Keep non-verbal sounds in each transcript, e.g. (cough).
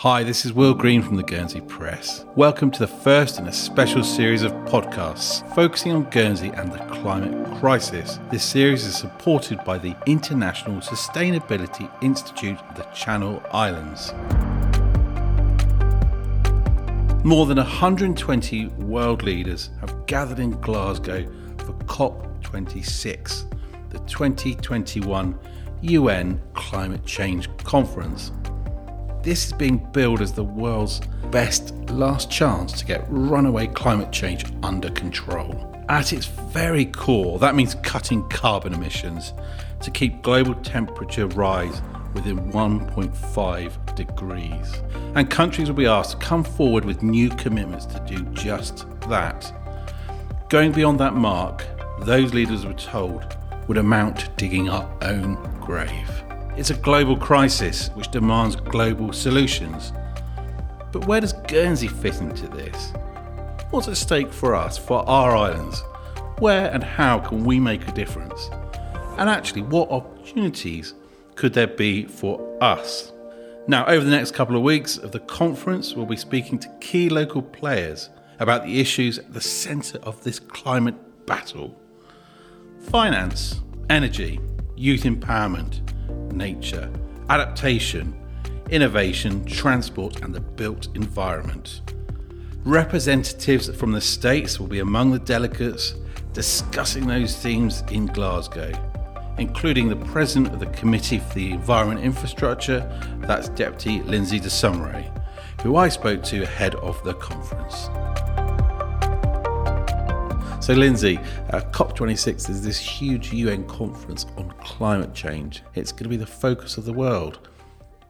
Hi, this is Will Green from the Guernsey Press. Welcome to the first in a special series of podcasts focusing on Guernsey and the climate crisis. This series is supported by the International Sustainability Institute of the Channel Islands. More than 120 world leaders have gathered in Glasgow for COP26, the 2021 UN Climate Change Conference. This is being billed as the world's best last chance to get runaway climate change under control. At its very core, that means cutting carbon emissions to keep global temperature rise within 1.5 degrees. And countries will be asked to come forward with new commitments to do just that. Going beyond that mark, those leaders were told would amount to digging our own grave. It's a global crisis which demands global solutions. But where does Guernsey fit into this? What's at stake for us, for our islands? Where and how can we make a difference? And actually, what opportunities could there be for us? Now, over the next couple of weeks of the conference, we'll be speaking to key local players about the issues at the centre of this climate battle finance, energy, youth empowerment, nature, adaptation, innovation, transport, and the built environment. Representatives from the states will be among the delegates discussing those themes in Glasgow, including the President of the Committee for the Environment Infrastructure, that's Deputy Lindsay de Sausmarez, who I spoke to ahead of the conference. So, Lindsay, uh, COP26 is this huge UN conference on climate change. It's going to be the focus of the world.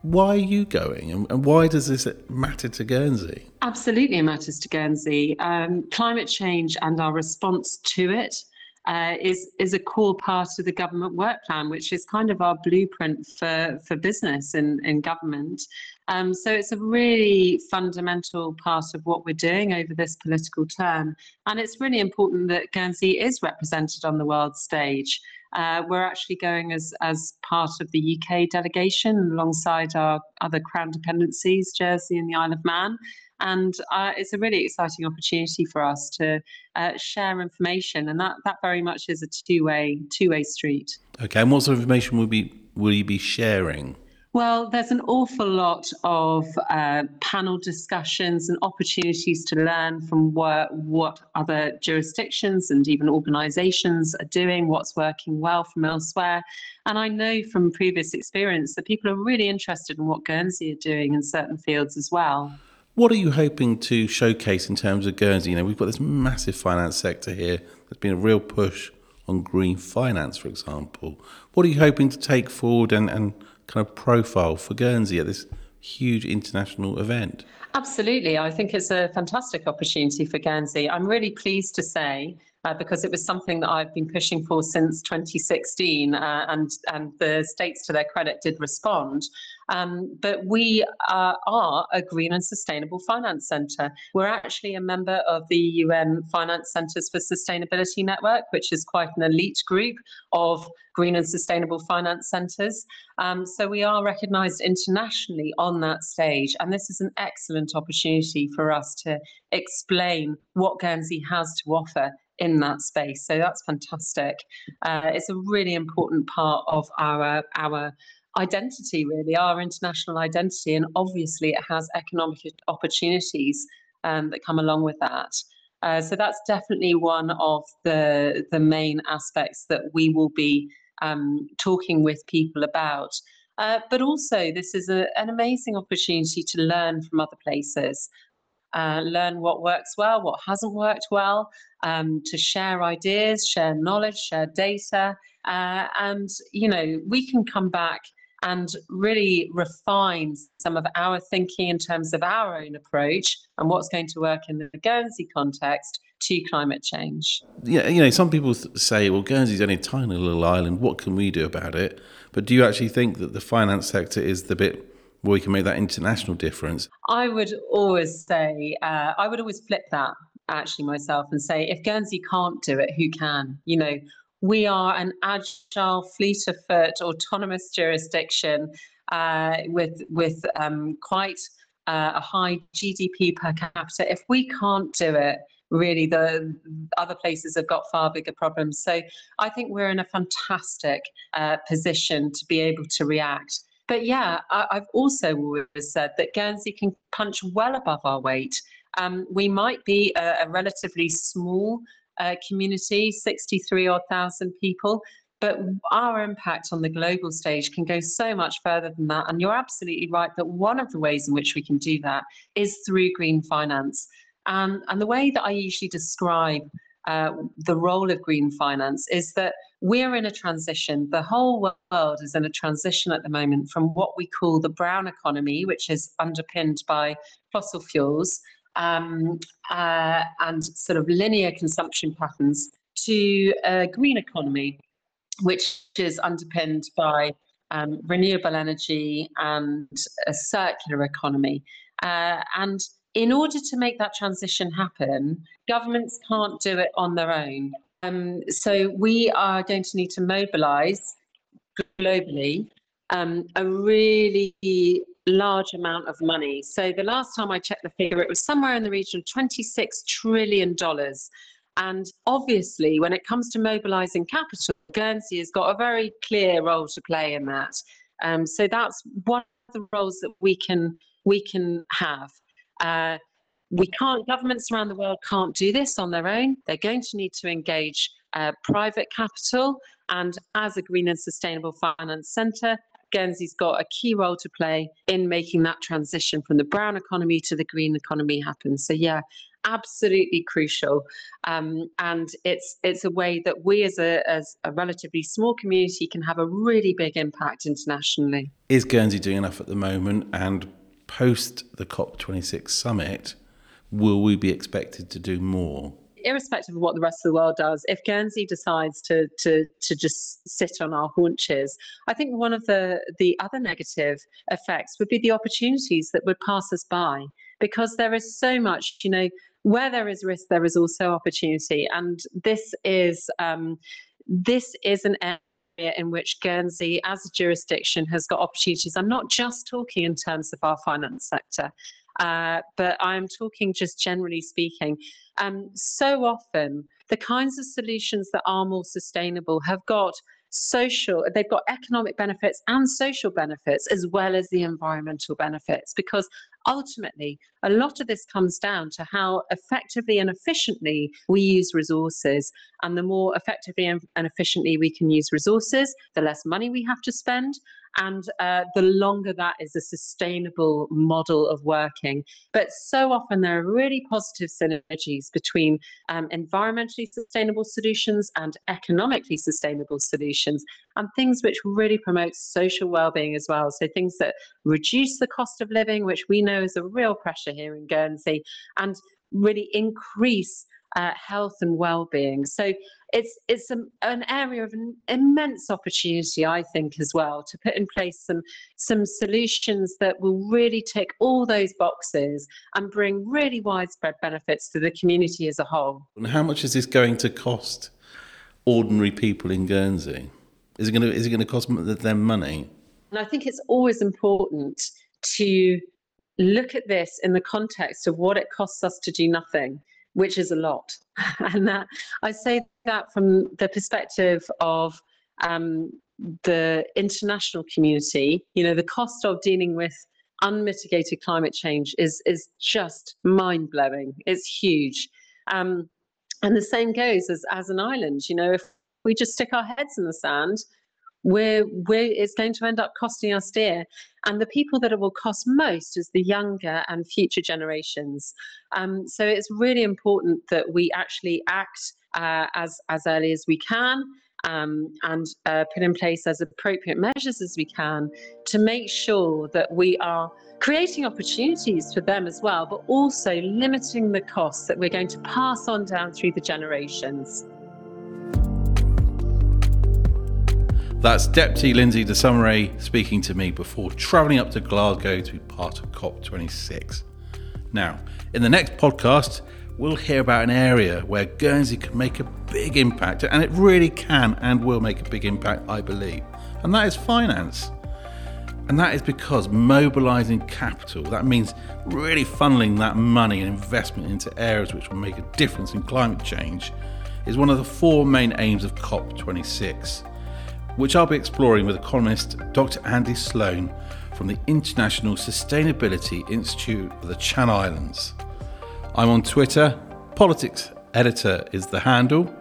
Why are you going and, and why does this matter to Guernsey? Absolutely, it matters to Guernsey. Um, climate change and our response to it uh, is is a core part of the government work plan, which is kind of our blueprint for for business in in government. Um, so it's a really fundamental part of what we're doing over this political term, and it's really important that Guernsey is represented on the world stage. Uh, we're actually going as as part of the UK delegation alongside our other crown dependencies, Jersey and the Isle of Man, and uh, it's a really exciting opportunity for us to uh, share information, and that that very much is a two way two way street. Okay, and what sort of information will be will you be sharing? Well, there's an awful lot of uh, panel discussions and opportunities to learn from what, what other jurisdictions and even organisations are doing, what's working well from elsewhere. And I know from previous experience that people are really interested in what Guernsey are doing in certain fields as well. What are you hoping to showcase in terms of Guernsey? You know, we've got this massive finance sector here. There's been a real push on green finance, for example. What are you hoping to take forward and, and kind of profile for Guernsey at this huge international event? Absolutely. I think it's a fantastic opportunity for Guernsey. I'm really pleased to say uh, because it was something that I've been pushing for since 2016, uh, and and the states, to their credit, did respond. Um, but we uh, are a green and sustainable finance centre. We're actually a member of the UN Finance Centres for Sustainability Network, which is quite an elite group of green and sustainable finance centres. Um, so we are recognised internationally on that stage, and this is an excellent opportunity for us to explain what Guernsey has to offer in that space. So that's fantastic. Uh, it's a really important part of our our identity, really, our international identity, and obviously it has economic opportunities um, that come along with that. Uh, so that's definitely one of the the main aspects that we will be um, talking with people about. Uh, but also, this is a, an amazing opportunity to learn from other places uh, learn what works well, what hasn't worked well, um, to share ideas, share knowledge, share data. Uh, and, you know, we can come back and really refine some of our thinking in terms of our own approach and what's going to work in the Guernsey context to climate change. Yeah, you know, some people say, well, Guernsey's only a tiny little island. What can we do about it? But do you actually think that the finance sector is the bit where we can make that international difference? I would always say, uh, I would always flip that actually myself and say, if Guernsey can't do it, who can? You know, we are an agile, fleet of foot, autonomous jurisdiction uh, with with um, quite uh, a high GDP per capita. If we can't do it, really the other places have got far bigger problems. So I think we're in a fantastic uh, position to be able to react. But yeah, I, have also always said that Guernsey can punch well above our weight. Um, we might be a, a relatively small uh, community, 63 odd thousand people, but our impact on the global stage can go so much further than that. And you're absolutely right that one of the ways in which we can do that is through green finance. Um, and the way that I usually describe uh, the role of green finance is that we're in a transition. The whole world is in a transition at the moment from what we call the brown economy, which is underpinned by fossil fuels um, uh, and sort of linear consumption patterns, to a green economy, which is underpinned by um, renewable energy and a circular economy. Uh, and in order to make that transition happen, governments can't do it on their own. Um, so we are going to need to mobilize globally um, a really large amount of money. So the last time I checked the figure, it was somewhere in the region of $26 trillion. And obviously, when it comes to mobilizing capital, Guernsey has got a very clear role to play in that. Um, so that's one of the roles that we can we can have. Uh, we can't, governments around the world can't do this on their own. They're going to need to engage uh, private capital. And as a green and sustainable finance centre, Guernsey's got a key role to play in making that transition from the brown economy to the green economy happen. So, yeah, absolutely crucial. Um, and it's it's a way that we as a, as a relatively small community can have a really big impact internationally. Is Guernsey doing enough at the moment? And post the COP26 summit, will we be expected to do more? irrespective of what the rest of the world does, if Guernsey decides to to to just sit on our haunches, I think one of the the other negative effects would be the opportunities that would pass us by because there is so much, you know, where there is risk, there is also opportunity, and this is um, this is an area in which Guernsey, as a jurisdiction, has got opportunities. I'm not just talking in terms of our finance sector, uh, but I'm talking just generally speaking. Um, so often, the kinds of solutions that are more sustainable have got social they've got economic benefits and social benefits as well as the environmental benefits because ultimately a lot of this comes down to how effectively and efficiently we use resources. And the more effectively and efficiently we can use resources the less money we have to spend and uh, the longer that is a sustainable model of working. But so often there are really positive synergies between um, environmentally sustainable solutions and economically sustainable solutions, and things which really promote social well-being as well. So things that reduce the cost of living, which we know is a real pressure here in Guernsey, and really increase uh, health and well-being. So it's it's a, an area of an immense opportunity, I think, as well, to put in place some some solutions that will really tick all those boxes and bring really widespread benefits to the community as a whole. And how much is this going to cost ordinary people in Guernsey? Is it going to is it going to cost them money? And I think it's always important to look at this in the context of what it costs us to do nothing which is a lot. (laughs) and that I say that from the perspective of um, the international community. You know, the cost of dealing with unmitigated climate change is is just mind blowing. It's huge. Um, and the same goes as as an island. You know, if we just stick our heads in the sand we're, we're, it's going to end up costing us dear. And the people that it will cost most is the younger and future generations. Um, so it's really important that we actually act uh, as, as early as we can um, and uh, put in place as appropriate measures as we can to make sure that we are creating opportunities for them as well, but also limiting the costs that we're going to pass on down through the generations. That's Deputy Lindsay de Sausmarez speaking to me before travelling up to Glasgow to be part of COP26. Now, in the next podcast, we'll hear about an area where Guernsey can make a big impact, and it really can and will make a big impact, I believe, and that is finance. And that is because mobilising capital, that means really funneling that money and investment into areas which will make a difference in climate change, is one of the four main aims of COP26, which I'll be exploring with economist Dr. Andy Sloan from the International Sustainability Institute of the Channel Islands. I'm on Twitter, Politics Editor is the handle.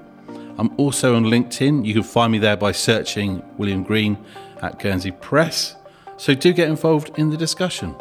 I'm also on LinkedIn. You can find me there by searching William Green at Guernsey Press. So do get involved in the discussion.